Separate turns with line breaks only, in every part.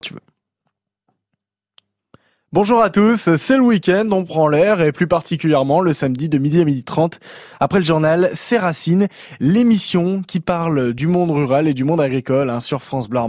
Tu veux. Bonjour à tous, c'est le week-end, on prend l'air et plus particulièrement le samedi de midi à midi 30 après le journal C'est Racine, l'émission qui parle du monde rural et du monde agricole hein, sur France Bleu.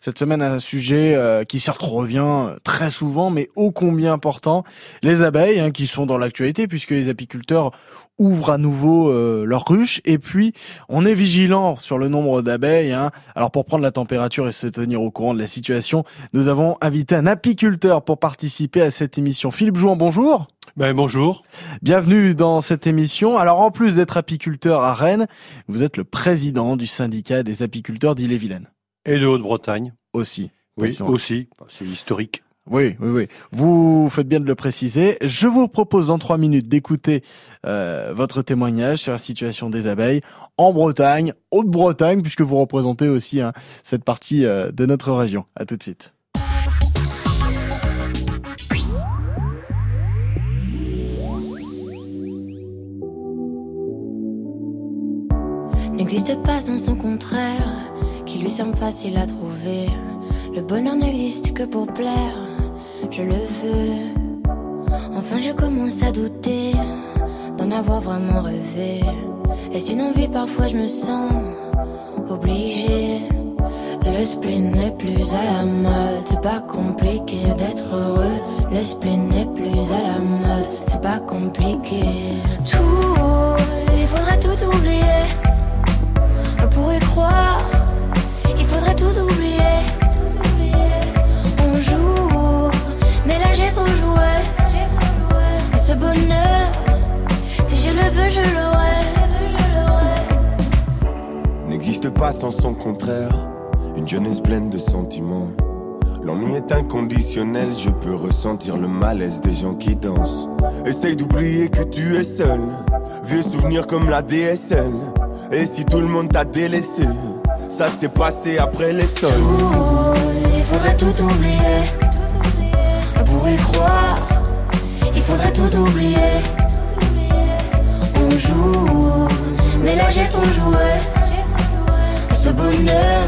Cette semaine un sujet euh, qui certes revient très souvent mais ô combien important, les abeilles hein, qui sont dans l'actualité puisque les apiculteurs ouvrent à nouveau euh, leurs ruches et puis on est vigilant sur le nombre d'abeilles. Hein. Alors pour prendre la température et se tenir au courant de la situation, nous avons invité un apiculteur pour participer à cette émission. Philippe Jouan, bonjour.
Ben, bonjour.
Bienvenue dans cette émission. Alors en plus d'être apiculteur à Rennes, vous êtes le président du syndicat des apiculteurs d'Ille-et-Vilaine.
Et de Haute-Bretagne.
Aussi.
Oui, aussi. C'est historique.
Oui, oui, oui. Vous faites bien de le préciser. Je vous propose dans trois minutes d'écouter euh, votre témoignage sur la situation des abeilles en Bretagne, Haute-Bretagne, puisque vous représentez aussi hein, cette partie euh, de notre région. À tout de suite.
Je le veux. Enfin, je commence à douter d'en avoir vraiment rêvé. Est-ce une envie Parfois, je me sens obligée. Le spleen n'est plus à la mode, c'est pas compliqué d'être heureux. Le spleen n'est plus à la mode, c'est pas compliqué. Tout, il faudrait tout oublier. On pourrait croire, il faudrait tout oublier. Ce bonheur, si je le veux, je l'aurai.
N'existe pas sans son contraire. Une jeunesse pleine de sentiments. L'ennui est inconditionnel, je peux ressentir le malaise des gens qui dansent. Essaye d'oublier que tu es seul. Vieux souvenirs comme la DSL. Et si tout le monde t'a délaissé, ça s'est passé après les sols.
Tout, il faudrait tout oublier. Pour y croire, faudrait tout oublier. On joue, mais là j'ai trop joué. Ce bonheur,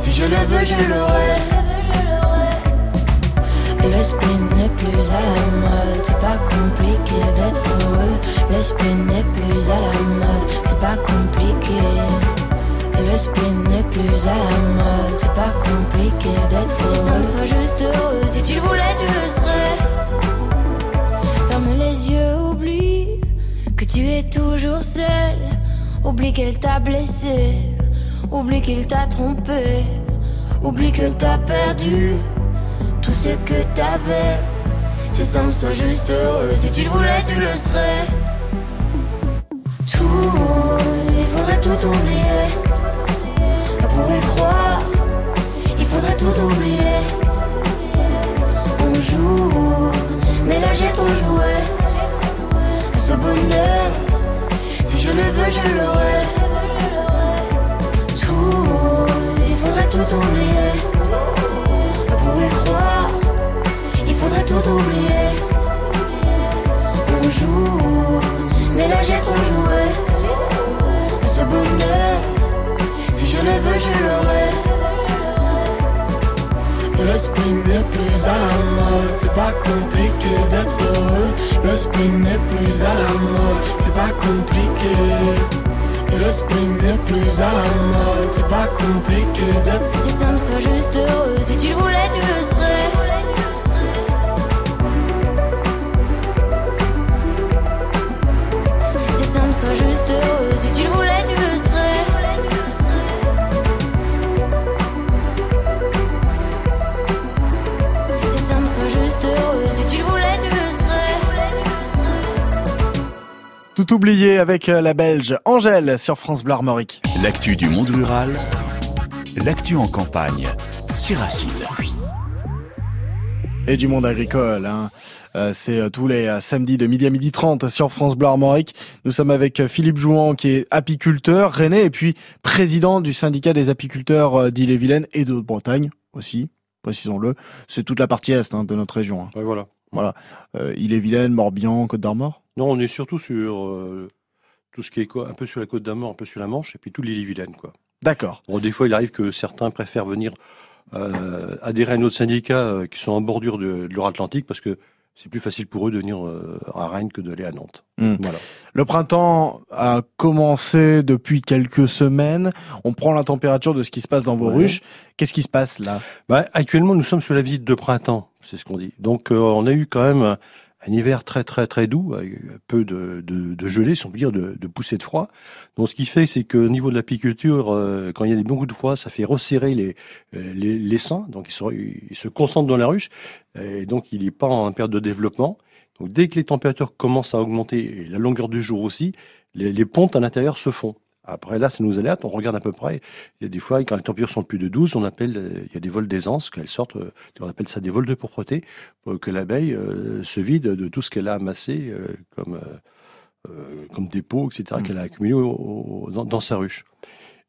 si je le veux, je l'aurai. Le spin n'est plus à la mode, c'est pas compliqué d'être heureux. Le spin n'est plus à la mode, c'est pas compliqué. Le spin n'est plus à la mode, c'est pas compliqué d'être heureux. Si ça me soit juste heureux, si tu le voulais, tu le serais. Tu es toujours seul. Oublie qu'elle t'a blessé, oublie qu'il t'a trompé, oublie qu'elle t'a perdu tout ce que t'avais. Si ça me soit juste heureux, si tu le voulais, tu le serais. Tout, il faudrait tout oublier. Pour y croire, il faudrait tout oublier. On joue, mais là j'ai trop joué. Ce bonheur, si je le veux, je l'aurai. Tout, il faudrait tout oublier. Pour y croire, il faudrait tout oublier. On joue, mais là joué. Ce bonheur, si je le veux, je l'aurai. Le spin n'est c'est pas compliqué d'être heureux. Le spin n'est plus à la mode, c'est pas compliqué. Le spin n'est plus à la mode, c'est pas compliqué d'être Si ça me soit juste heureux, si tu le voulais, tu le serais.
Tout oublié avec euh, la Belge Angèle sur France Bleu Armorique.
L'actu du monde rural, l'actu en campagne, c'est Racine.
et du monde agricole. Hein. Euh, c'est euh, tous les euh, samedis de midi à midi 30 sur France Bleu Armorique. Nous sommes avec Philippe Jouan qui est apiculteur rennais et puis président du syndicat des apiculteurs d'Ille-et-Vilaine et de Haute-Bretagne aussi, précisons-le. C'est toute la partie est hein, de notre région. hein.
Ouais, voilà.
Voilà. Euh, Ille-et-Vilaine, Morbihan, Côte d'Armor.
Non, on est surtout sur euh, tout ce qui est quoi, un peu sur la côte d'Armor, un peu sur la Manche, et puis tout l'île-et-Vilaine, quoi.
D'accord.
Bon, des fois, il arrive que certains préfèrent venir euh, adhérer à notre syndicat euh, qui sont en bordure de, de l'Or-Atlantique parce que c'est plus facile pour eux de venir euh, à Rennes que d'aller à Nantes.
Hmm.
Voilà.
Le printemps a commencé depuis quelques semaines. On prend la température de ce qui se passe dans vos
Ouais.
ruches. Qu'est-ce qui se passe là?
Bah, actuellement, nous sommes sur la visite de printemps, c'est ce qu'on dit. Donc, euh, on a eu quand même un, hiver très très très doux, avec peu de, gelée, si on dire, de, de poussée de froid. Donc, ce qui fait, c'est qu'au niveau de l'apiculture, euh, quand il y a des beaucoup de froid, ça fait resserrer les, euh, les, seins, donc ils se, concentrent dans la ruche, et donc il n'est pas en période de développement. Donc, dès que les températures commencent à augmenter, et la longueur du jour aussi, les, les pontes à l'intérieur se font. Après, là, ça nous alerte, on regarde à peu près. Il y a des fois, quand les températures sont plus de 12, on appelle, euh, il y a des vols d'aisance, qu'elles sortent, euh, on appelle ça des vols de propreté, pour que l'abeille euh, se vide de tout ce qu'elle a amassé euh, comme, euh, comme dépôt, etc.,
Mm.
qu'elle a accumulé au- au- dans, dans sa ruche.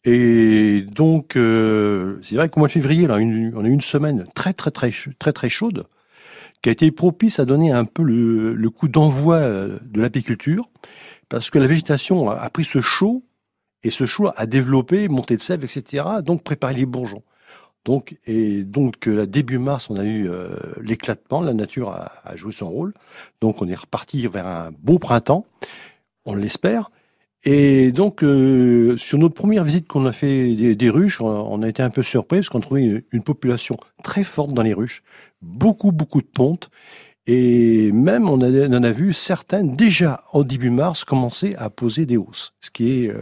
Et donc, c'est vrai qu'au mois de février, là, une- on a eu une semaine très, très, très, très, très chaude, qui a été propice à donner un peu le, le coup d'envoi de l'apiculture, parce que la végétation a, a pris ce chaud, et ce chaud a développé, monté de sève, etc., donc préparé les bourgeons. Donc, et donc, euh, début mars, on a eu euh, l'éclatement, la nature a, joué son rôle, donc on est reparti vers un beau printemps, on l'espère, et donc, euh, sur notre première visite qu'on a fait des, ruches, on a- été un peu surpris parce qu'on trouvait une population très forte dans les ruches, beaucoup, beaucoup de pontes. Et même, on, a, on en a vu certaines déjà au début mars commencer à poser des hausses. Ce qui est. Euh,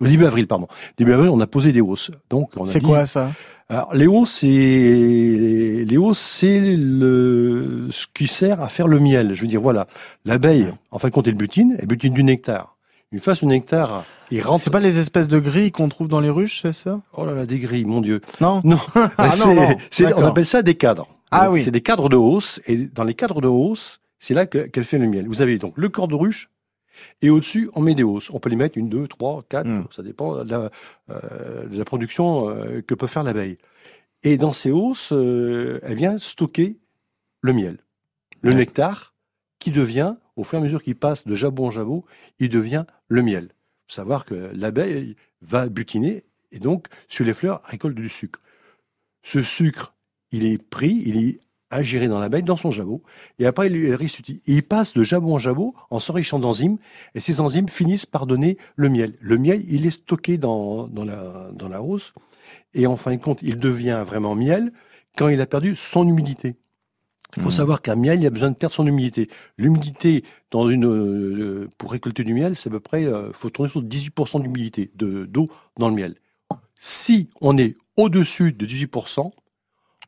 au début avril, pardon. Début avril, on a posé des hausses. Donc, on a
C'est quoi ça?
Alors, les hausses, c'est les hausses, c'est le ce qui sert à faire le miel. Je veux dire, voilà, l'abeille, en fin de compte, elle butine, elle butine du nectar. Une fois ce nectar, il rentre.
C'est pas les espèces de grilles qu'on trouve dans les ruches, c'est ça?
Oh là là, des grilles, mon Dieu.
Non?
Non,
Ah
c'est-
non, non.
c'est- on appelle ça des cadres.
Ah
Donc,
oui.
C'est des cadres de hausse, et dans les cadres de hausse, c'est là que- qu'elle fait le miel. Vous avez donc le corps de ruche, et au-dessus, on met des hausses. On peut les mettre une, deux, trois, quatre,
Mm.
ça dépend de la, euh, de la production euh, que peut faire l'abeille. Et dans ces hausses, euh, elle vient stocker le miel, le
Ouais.
nectar, qui devient, au fur et à mesure qu'il passe de jabot en jabot, il devient le miel. Faut savoir que l'abeille va butiner, et donc, sur les fleurs, récolte du sucre. Ce sucre, il est pris, il est ingéré dans l'abeille, dans son jabot, et après, il, il, passe de jabot en jabot en s'enrichissant d'enzymes, et ces enzymes finissent par donner le miel. Le miel, il est stocké dans, dans, la, dans la hausse, et en fin de compte, il devient vraiment miel quand il a perdu son humidité. Il faut
Mhm.
savoir qu'un miel, il a besoin de perdre son humidité. L'humidité dans une euh, pour récolter du miel, c'est à peu près, il faut tourner sur 18% d'humidité de d'eau dans le miel. Si on est au-dessus de 18%,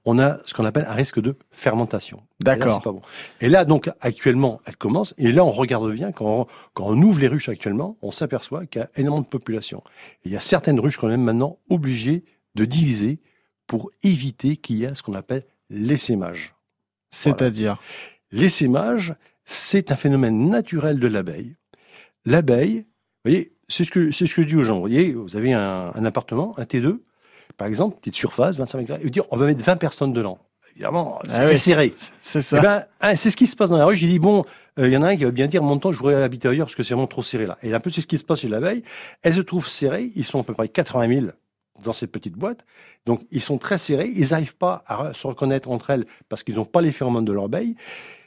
on a ce qu'on appelle un risque de fermentation.
D'accord.
bon. Et là, donc, actuellement, elle commence. Et là, on regarde bien, quand on, quand on ouvre les ruches actuellement, on s'aperçoit qu'il y a énormément de population. Et il y a certaines ruches qu'on est maintenant obligées de diviser pour éviter qu'il y ait ce qu'on appelle l'essaimage.
C'est-à-dire
L'essaimage, c'est un phénomène naturel de l'abeille. L'abeille, vous voyez, c'est ce que c'est ce que je dis aux gens. Vous voyez, vous avez un, un appartement, un T2, par exemple, petite surface, 25 mètres carrés, et dire, on va mettre 20 personnes dedans. Évidemment, ça
Ah
fait
oui.
serré.
C'est
Eh
ça.
ben, hein, c'est ce qui se passe dans la rue. J'ai dit, bon, euh, il y en a un qui va bien dire, mon temps, je voudrais habiter ailleurs parce que c'est vraiment trop serré là. Et un peu, c'est ce qui se passe chez l'abeille. Elle se trouve serrée. Ils sont à peu près 80 000 dans cette petite boîte. Donc, ils sont très serrés. Ils n'arrivent pas à se reconnaître entre elles parce qu'ils n'ont pas les phéromones de leur abeille,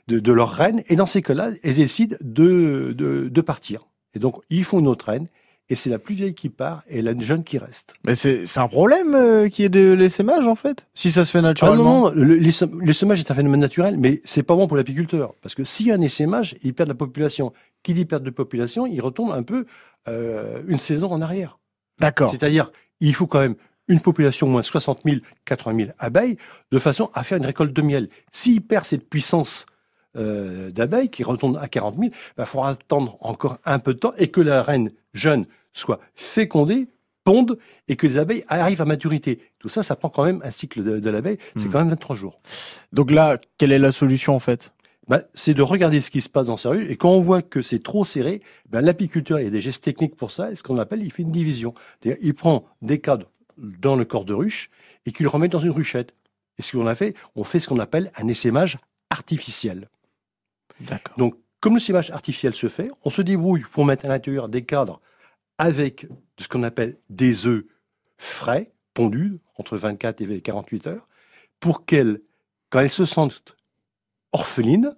de, de leur reine. Et dans ces cas-là, elles décident de, de, de partir. Et donc, ils font une autre reine. Et c'est la plus vieille qui part et la jeune qui reste.
Mais c'est un problème euh, qui est de l'essaimage en fait? Si ça se fait
Ah
naturellement.
non, non, le, l'essaim- l'essaimage est un phénomène naturel, mais c'est pas bon pour l'apiculteur. Parce que s'il y a un essaimage, il perd la population. Qui dit perte de population, il retombe un peu euh, une saison en arrière.
D'accord.
C'est-à-dire, il faut quand même une population au moins 60 000, 80 000 abeilles, de façon à faire une récolte de miel. S'il perd cette puissance euh, d'abeilles, qui retombe à 40 000, il faudra attendre encore un peu de temps et que la reine jeune soit fécondée, ponde, et que les abeilles arrivent à maturité. Tout ça, ça prend quand même un cycle de, de l'abeille, c'est
Hmm.
quand même 23 jours.
Donc là, quelle est la solution en fait?
Ben, c'est de regarder ce qui se passe dans sa rue. Et quand on voit que c'est trop serré, ben, l'apiculteur, il y a des gestes techniques pour ça. Et ce qu'on appelle, il fait une division. C'est-à-dire, il prend des cadres dans le corps de ruche et qu'il remet dans une ruchette. Et ce qu'on a fait, on fait ce qu'on appelle un essaimage artificiel.
D'accord.
Donc, comme le sémage artificiel se fait, on se débrouille pour mettre à l'intérieur des cadres avec ce qu'on appelle des œufs frais, pondues entre 24 et 48 heures pour qu'elles, quand elles se sentent orphelines,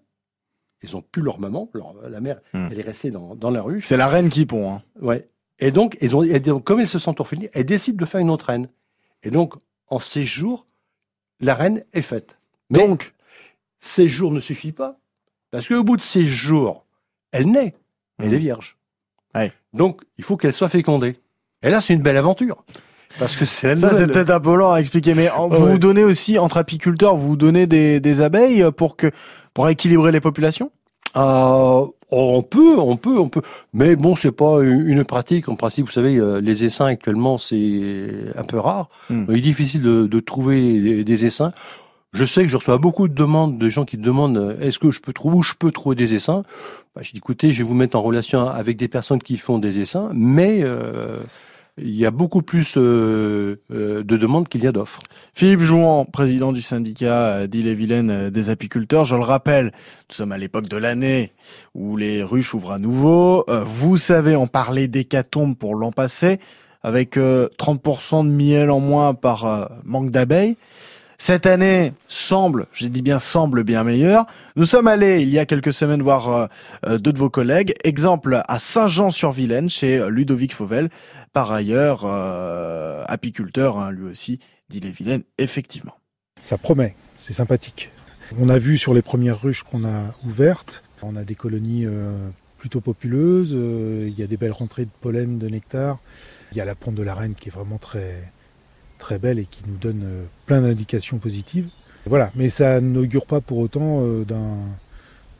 ils n'ont plus leur maman, la mère,
Hmm.
elle est restée dans, dans la ruche.
C'est la reine qui pond. Hein.
Ouais. Et donc, elles ont, elles- comme elles se sentent orphelines, elles décident de faire une autre reine. Et donc, en ces jours, la reine est faite. Mais
Donc,
ces jours ne suffit pas, parce qu'au bout de ces jours, elle naît, elle
Mhm.
est vierge.
Ouais.
Donc, il faut qu'elle soit fécondée. Et là, c'est une belle aventure. Parce que c'est
ça c'est peut-être un peu lent à expliquer, mais en- vous
Ouais.
vous donnez aussi, entre apiculteurs, vous vous donnez des, des abeilles pour que pour équilibrer les populations?
Euh, on peut, on peut, on peut. Mais bon, c'est pas une pratique. En principe, vous savez, euh, les essaims actuellement, c'est un peu rare.
Hmm.
Il est difficile de, de trouver des, des essaims. Je sais que je reçois beaucoup de demandes de gens qui demandent euh, est-ce que je peux trouver où je peux trouver des essaims? Bah, je dis écoutez, je vais vous mettre en relation avec des personnes qui font des essaims, mais euh, il y a beaucoup plus euh, euh, de demandes qu'il y a d'offres.
Philippe Jouan, président du syndicat euh, d'Ille-et-Vilaine des apiculteurs. Je le rappelle, nous sommes à l'époque de l'année où les ruches ouvrent à nouveau. Vous savez, on parlait d'hécatombe pour l'an passé, avec euh, 30% de miel en moins par manque d'abeilles. Cette année semble, j'ai dit bien semble bien meilleure. Nous sommes allés il y a quelques semaines voir euh, euh, deux de vos collègues. Exemple à Saint-Jean-sur-Vilaine chez euh, Ludovic Fauvel, par ailleurs apiculteur hein, lui aussi d'Ille-et-Vilaine, effectivement.
Ça promet, c'est sympathique. On a vu sur les premières ruches qu'on a ouvertes, on a des colonies plutôt populeuses, il y a des belles rentrées de pollen, de nectar, il y a la ponte de la reine qui est vraiment très, très belle et qui nous donne euh, plein d'indications positives. Voilà, mais ça n'augure pas pour autant euh, d'un-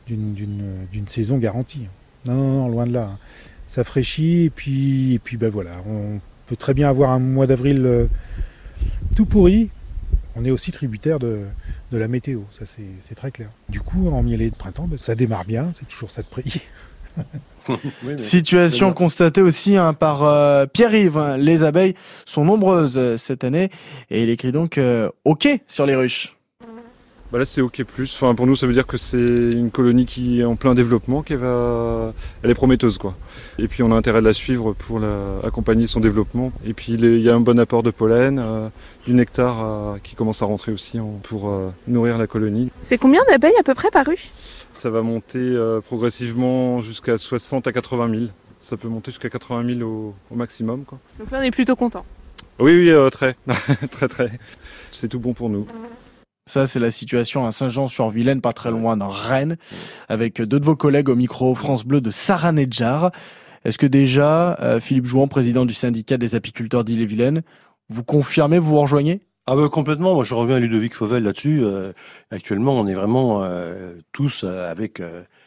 d'une saison garantie. Non, non, non, loin de là. hein. Ça fraîchit et puis, et puis ben voilà, on peut très bien avoir un mois d'avril euh, tout pourri. On est aussi tributaire de, de la météo, ça c'est très clair. Du coup, en mielé de printemps, ben, ça démarre bien, c'est toujours ça de prix.
Situation constatée aussi hein, par euh, Pierre-Yves. hein. Les abeilles sont nombreuses euh, cette année et il écrit donc euh, OK sur les ruches.
Bah là c'est OK+. Enfin pour nous ça veut dire que c'est une colonie qui est en plein développement, qui va, elle est prometteuse quoi. Et puis on a intérêt de la suivre pour la... accompagner son développement. Et puis il y a un bon apport de pollen, euh, du nectar euh, qui commence à rentrer aussi en- pour euh, nourrir la colonie.
C'est combien d'abeilles à peu près par rue?
Ça va monter progressivement jusqu'à 60 à 80 000. Ça peut monter jusqu'à 80 000 au, au maximum quoi.
Donc là on est plutôt content.
Oui oui très très très. C'est tout bon pour nous.
Ça, c'est la situation à Saint-Jean-sur-Vilaine, pas très loin de Rennes, avec deux de vos collègues au micro France Bleu de Saranedjar. Est-ce que déjà, euh, Philippe Jouan, président du syndicat des apiculteurs d'Ille-et-Vilaine, vous confirmez, vous vous rejoignez?
Ah bah complètement, moi je reviens à Ludovic Fauvel là-dessus. Euh, actuellement, on est vraiment euh, tous avec,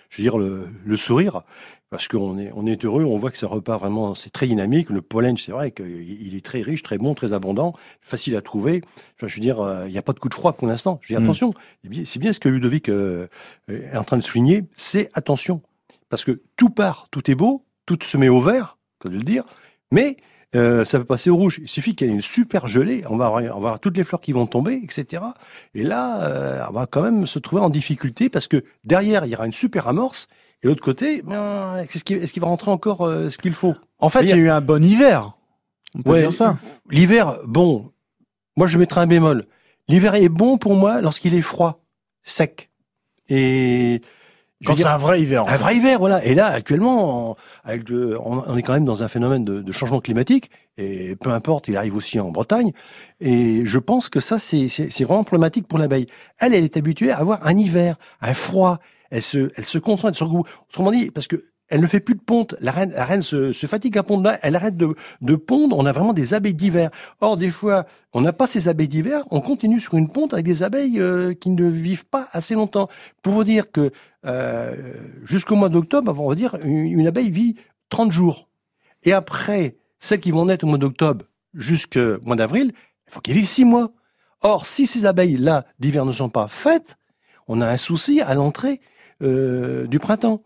je veux dire, le sourire, parce qu'on est, on est heureux, on voit que ça repart vraiment, c'est très dynamique. Le pollen, c'est vrai qu'il il est très riche, très bon, très abondant, facile à trouver. Enfin, je veux dire, euh, il n'y a pas de coup de froid pour l'instant. Je dis
Mm.
attention, c'est bien, c'est bien ce que Ludovic euh, est en train de souligner, c'est attention. Parce que tout part, tout est beau, tout se met au vert, comme de le dire, mais euh, ça peut passer au rouge. Il suffit qu'il y ait une super gelée, on va, avoir, on va avoir toutes les fleurs qui vont tomber, etc. Et là, euh, on va quand même se trouver en difficulté parce que derrière, il y aura une super amorce. Et l'autre côté, ben, est-ce qu'il va rentrer encore euh, ce qu'il faut?
En fait, il y a eu un bon hiver. On peut dire ça.
L'hiver, bon, moi je mettrai un bémol. L'hiver est bon pour moi lorsqu'il est froid, sec. Et
Quand c'est un vrai hiver. en
un vrai hiver, voilà. Et là, actuellement, on, avec le- on, on est quand même dans un phénomène de, de changement climatique, et peu importe, il arrive aussi en Bretagne. Et je pense que ça, c'est vraiment problématique pour l'abeille. Elle, elle est habituée à avoir un hiver, un froid. Elle se, elle se concentre sur le goût. Autrement dit, parce que elle ne fait plus de ponte. La reine, la reine se, se fatigue à pondre là. Elle arrête de, de pondre. On a vraiment des abeilles d'hiver. Or, des fois, on n'a pas ces abeilles d'hiver. On continue sur une ponte avec des abeilles euh, qui ne vivent pas assez longtemps. Pour vous dire que euh, jusqu'au mois d'octobre, on va dire, une, une abeille vit 30 jours. Et après, celles qui vont naître au mois d'octobre jusqu'au mois d'avril, il faut qu'elles vivent 6 mois. Or, si ces abeilles-là d'hiver ne sont pas faites, on a un souci à l'entrée euh, du printemps.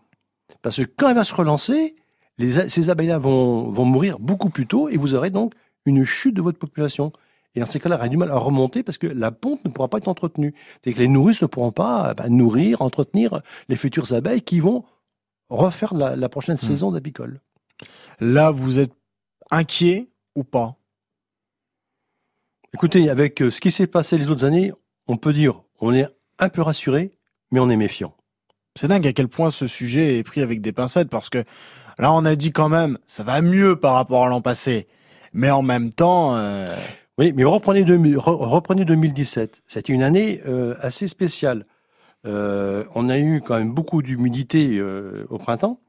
Parce que quand elle va se relancer, les, a- ces abeilles-là vont, vont mourir beaucoup plus tôt et vous aurez donc une chute de votre population. Et dans ces cas-là, elle aura du mal à remonter parce que la ponte ne pourra pas être entretenue. C'est que les nourrices ne pourront pas bah, nourrir, entretenir les futures abeilles qui vont refaire la, la prochaine saison d'apicole.
Là, vous êtes inquiet ou pas?
Écoutez, avec euh, ce qui s'est passé les autres années, on peut dire on est un peu rassuré, mais on est méfiant.
C'est dingue à quel point ce sujet est pris avec des pincettes parce que là on a dit quand même ça va mieux par rapport à l'an passé, mais en même temps. Euh...
Oui, mais reprenez, reprenez 2017. C'était une année euh, assez spéciale. Euh, on a eu quand même beaucoup d'humidité au printemps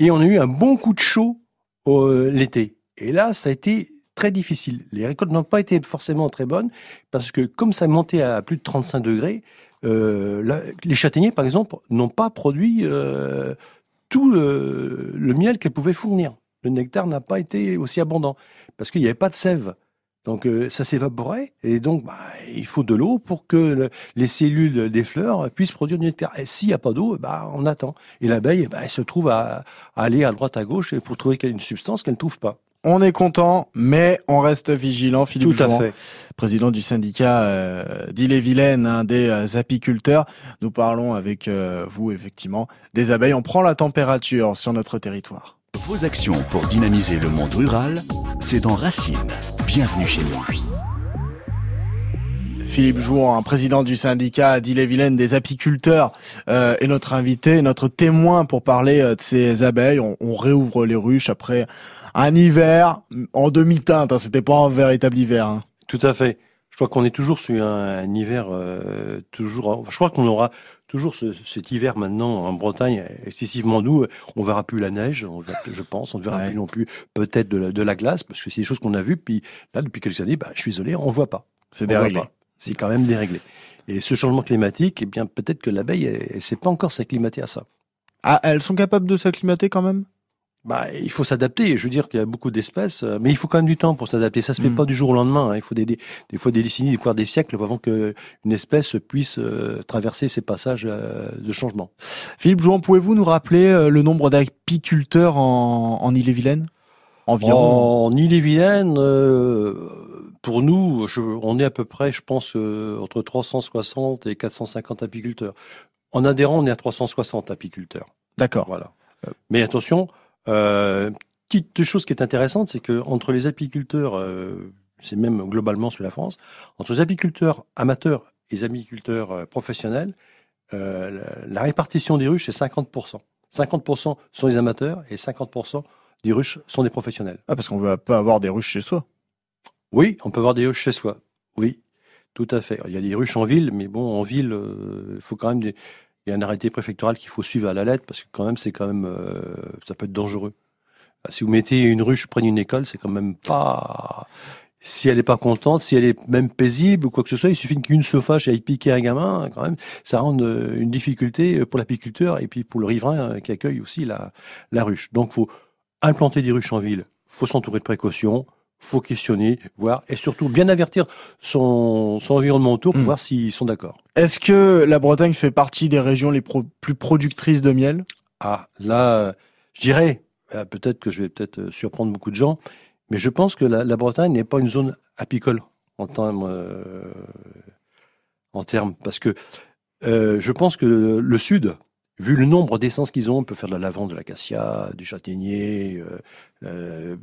et on a eu un bon coup de chaud l'été. Et là, ça a été très difficile. Les récoltes n'ont pas été forcément très bonnes parce que comme ça montait à plus de 35 degrés, euh, les châtaigniers, par exemple, n'ont pas produit euh, tout le, miel qu'elles pouvaient fournir. Le nectar n'a pas été aussi abondant parce qu'il n'y avait pas de sève. Donc euh, ça s'évaporait et donc bah, il faut de l'eau pour que les cellules des fleurs puissent produire du nectar. Et s'il n'y a pas d'eau, bah, on attend. Et l'abeille, bah, elle se trouve à, aller à droite à gauche pour trouver une substance qu'elle ne trouve pas.
On est content, mais on reste vigilant. Philippe
Tout à fait.
président du syndicat euh, d'Ille-et-Vilaine, un des euh, apiculteurs. Nous parlons avec euh, vous, effectivement, des abeilles. On prend la température sur notre territoire.
Vos actions pour dynamiser le monde rural, c'est dans Racine. Bienvenue chez nous.
Philippe Jouan, président du syndicat d'Ille-et-Vilaine des apiculteurs, euh, est notre invité, notre témoin pour parler de ces abeilles. On, on réouvre les ruches après un hiver en demi-teinte. Hein, C'était pas un véritable hiver. Hein.
Tout à fait. Je crois qu'on est toujours sur un, hiver euh, toujours. Je crois qu'on aura toujours ce, cet hiver maintenant en Bretagne excessivement doux. On verra plus la neige, je pense. On ne verra plus non plus peut-être de, de, la glace parce que c'est des choses qu'on a vues. Puis là, depuis quelques années, bah, je suis désolé, on voit pas.
C'est déréglé.
C'est quand même déréglé. Et ce changement climatique, eh bien peut-être que l'abeille, elle, elle sait pas encore s'acclimater à ça.
Ah, elles sont capables de s'acclimater quand même?
Bah, il faut s'adapter. Je veux dire qu'il y a beaucoup d'espèces, euh, mais il faut quand même du temps pour s'adapter. Ça se fait mm. pas du jour au lendemain. Hein. Il faut des, des, fois des décennies, voire des siècles avant qu'une espèce puisse euh, traverser ces passages euh, de changement.
Philippe Jouan, pouvez-vous nous rappeler le nombre d'apiculteurs en, en Ille-et-Vilaine?
Environ. En Ille-et-Vilaine, pour nous, je, on est à peu près, je pense, entre 360 et 450 apiculteurs. En adhérent, on est à 360 apiculteurs.
D'accord.
Voilà. Mais attention, euh, petite chose qui est intéressante, c'est que entre les apiculteurs, euh, c'est même globalement sur la France, entre les apiculteurs amateurs et les apiculteurs euh, professionnels, euh, la, répartition des ruches c'est 50%. 50% sont les amateurs et 50% des ruches sont des professionnels.
Ah, parce qu'on ne veut pas avoir des ruches chez soi.
Oui, on peut avoir des ruches chez soi. Oui, tout à fait. Il y a des ruches en ville, mais bon, en ville, il faut quand même il y a un arrêté préfectoral qu'il faut suivre à la lettre parce que quand même c'est quand même euh, ça peut être dangereux. Bah, si vous mettez une ruche près d'une école, c'est quand même pas si elle n'est pas contente, si elle est même paisible ou quoi que ce soit, il suffit qu'une se fâche et aille piquer un gamin, quand même, ça rend euh, une difficulté pour l'apiculteur et puis pour le riverain euh, qui accueille aussi la, la ruche. Donc, faut implanter des ruches en ville. Faut s'entourer de précautions faut questionner, voir et surtout bien avertir son, son environnement autour pour hmm. voir s'ils sont d'accord.
Est-ce que la Bretagne fait partie des régions les plus productrices de miel?
Ah, là, je dirais, euh, peut-être que je vais peut-être euh, surprendre beaucoup de gens, mais je pense que la, Bretagne n'est pas une zone apicole en termes, euh, en termes parce que je pense que le Sud, vu le nombre d'essences qu'ils ont, on peut faire de la lavande, de l'acacia, du châtaignier, euh,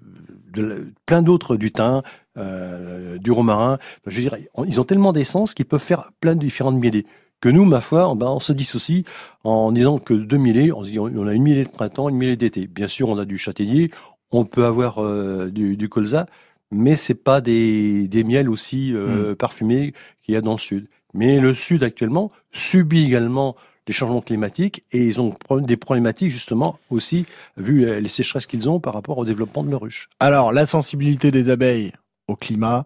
euh, plein d'autres, du thym, euh, du romarin. je veux dire, ils ont tellement d'essences qu'ils peuvent faire plein de différentes mielées. Que nous, ma foi, ben, on se dissocie en disant que deux mielées, on, on a une mielée de printemps, une mielée d'été. Bien sûr, on a du châtaignier, on peut avoir du, du, colza, mais c'est pas des, des miels aussi hmm. parfumés qu'il y a dans le sud. Mais le sud actuellement subit également les changements climatiques et ils ont des problématiques justement aussi vu les sécheresses qu'ils ont par rapport au développement de leur ruche.
Alors la sensibilité des abeilles au climat.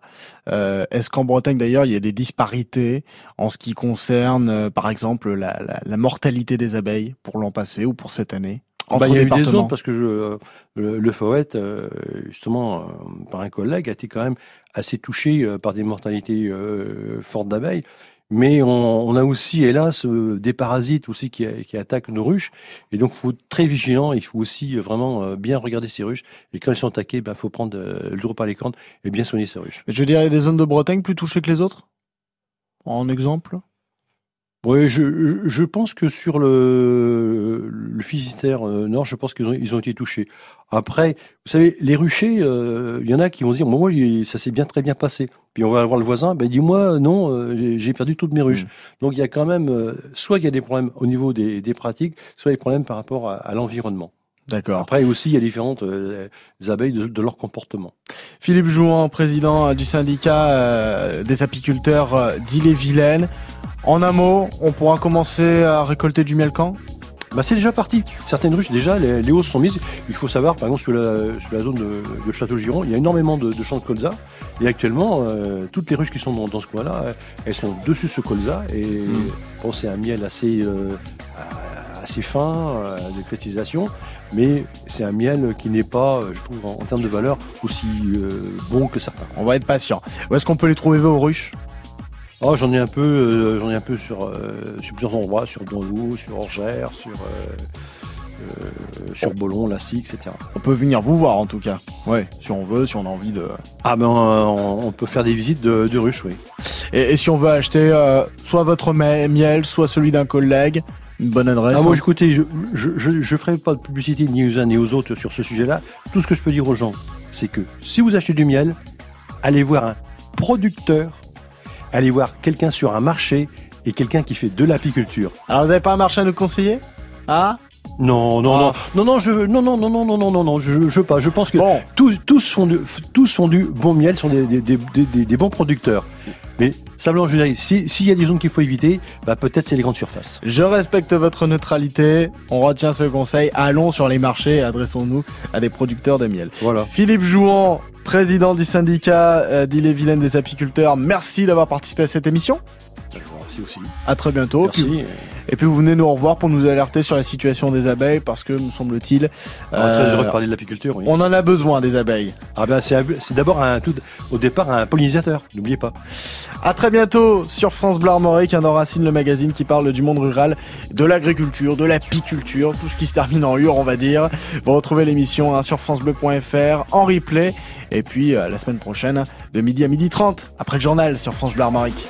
Euh, est-ce qu'en Bretagne d'ailleurs il y a des disparités en ce qui concerne euh, par exemple la, mortalité des abeilles pour l'an passé ou pour cette année
ah bah, il y a eu des zones parce que je, le, le euh, justement, par un collègue, a été quand même assez touché par des mortalités fortes d'abeilles. Mais on, a aussi, hélas, euh, des parasites aussi qui, attaquent nos ruches. Et donc, il faut être très vigilant. Il faut aussi euh, vraiment euh, bien regarder ces ruches. Et quand elles sont attaquées, il ben, faut prendre le drop à l'écran et bien soigner ces ruches.
Je veux dire, il y a des zones de Bretagne plus touchées que les autres? En exemple?
Oui, je, je pense que sur le, le Finistère euh, Nord, je pense qu'ils ont, ils ont été touchés. Après, vous savez, les ruchers, euh, il y en a qui vont se dire, moi, ça s'est bien très bien passé. Puis on va voir le voisin, ben dis-moi, non, euh, j'ai- perdu toutes mes ruches.
Mm.
Donc il y a quand même, soit il y a des problèmes au niveau des, des pratiques, soit des problèmes par rapport à, à l'environnement.
D'accord.
Après aussi, il y a différentes euh, les abeilles de, de leur comportement.
Philippe Jouan, président du syndicat euh, des apiculteurs d'Ille-et-Vilaine. En un mot, on pourra commencer à récolter du miel quand?
Bah, c'est déjà parti. Certaines ruches, déjà, les, les hausses sont mises. Il faut savoir, par exemple, sur la, sur la zone de, de Château-Giron, il y a énormément de, de champs de colza. Et actuellement, euh, toutes les ruches qui sont dans, dans ce coin-là, euh, elles sont dessus ce colza. Et bon, c'est un miel assez, euh, assez fin, euh, de crétisation. Mais c'est un miel qui n'est pas, je trouve, en, en termes de valeur, aussi bon que certains.
On va être patient. Où est-ce qu'on peut les trouver vos ruches?
Oh, j'en ai un peu, euh, j'en ai un peu sur, euh, sur plusieurs endroits, sur Donlou, sur Orgères, sur, euh, euh, sur Bolon, Lassy, etc.
On peut venir vous voir en tout cas. Ouais, si on veut, si on a envie de.
Ah ben, on, on peut faire des visites de, de ruches, oui.
Et, et si on veut acheter soit votre miel, soit celui d'un collègue, une bonne adresse.
Ah, moi,
hein.
écoutez, je, je, je, je ferai pas de publicité ni aux uns ni aux autres sur ce sujet-là. Tout ce que je peux dire aux gens, c'est que si vous achetez du miel, allez voir un producteur, allez voir quelqu'un sur un marché et quelqu'un qui fait de l'apiculture.
Alors vous avez pas un marché à nous conseiller? Ah
Non, non, non, non, non, je, non, non, non, non, non, non, non, non, je, je veux pas. Je pense que
Bon,
tous, tous font du, tous font du bon miel, sont des, des, des, des- des bons producteurs. Mais simplement, je veux dire, si- s'il y a des zones qu'il faut éviter, bah, peut-être c'est les grandes surfaces.
je respecte votre neutralité. On retient ce conseil. Allons sur les marchés et adressons-nous à des producteurs de miel.
Voilà.
Philippe Jouan, président du syndicat euh, d'Ille-et-Vilaine des apiculteurs, merci d'avoir participé à cette émission.
Merci aussi.
À très bientôt. Puis-. Et puis vous venez nous revoir pour nous alerter sur la situation des abeilles parce que, me semble-t-il,
Alors,
euh,
très heureux de parler de l'apiculture. Oui.
on en a besoin des abeilles.
Ah ben, c'est, d'abord un, tout, au départ un pollinisateur. N'oubliez pas.
À très bientôt sur France Bleu Armorique, un Racine, le magazine qui parle du monde rural, de l'agriculture, de l'apiculture, tout ce qui se termine en ur, on va dire. Vous retrouvez l'émission hein, sur francebleu.fr en replay. Et puis euh, la semaine prochaine, de midi à midi 30, après le journal sur France Bleu Armorique.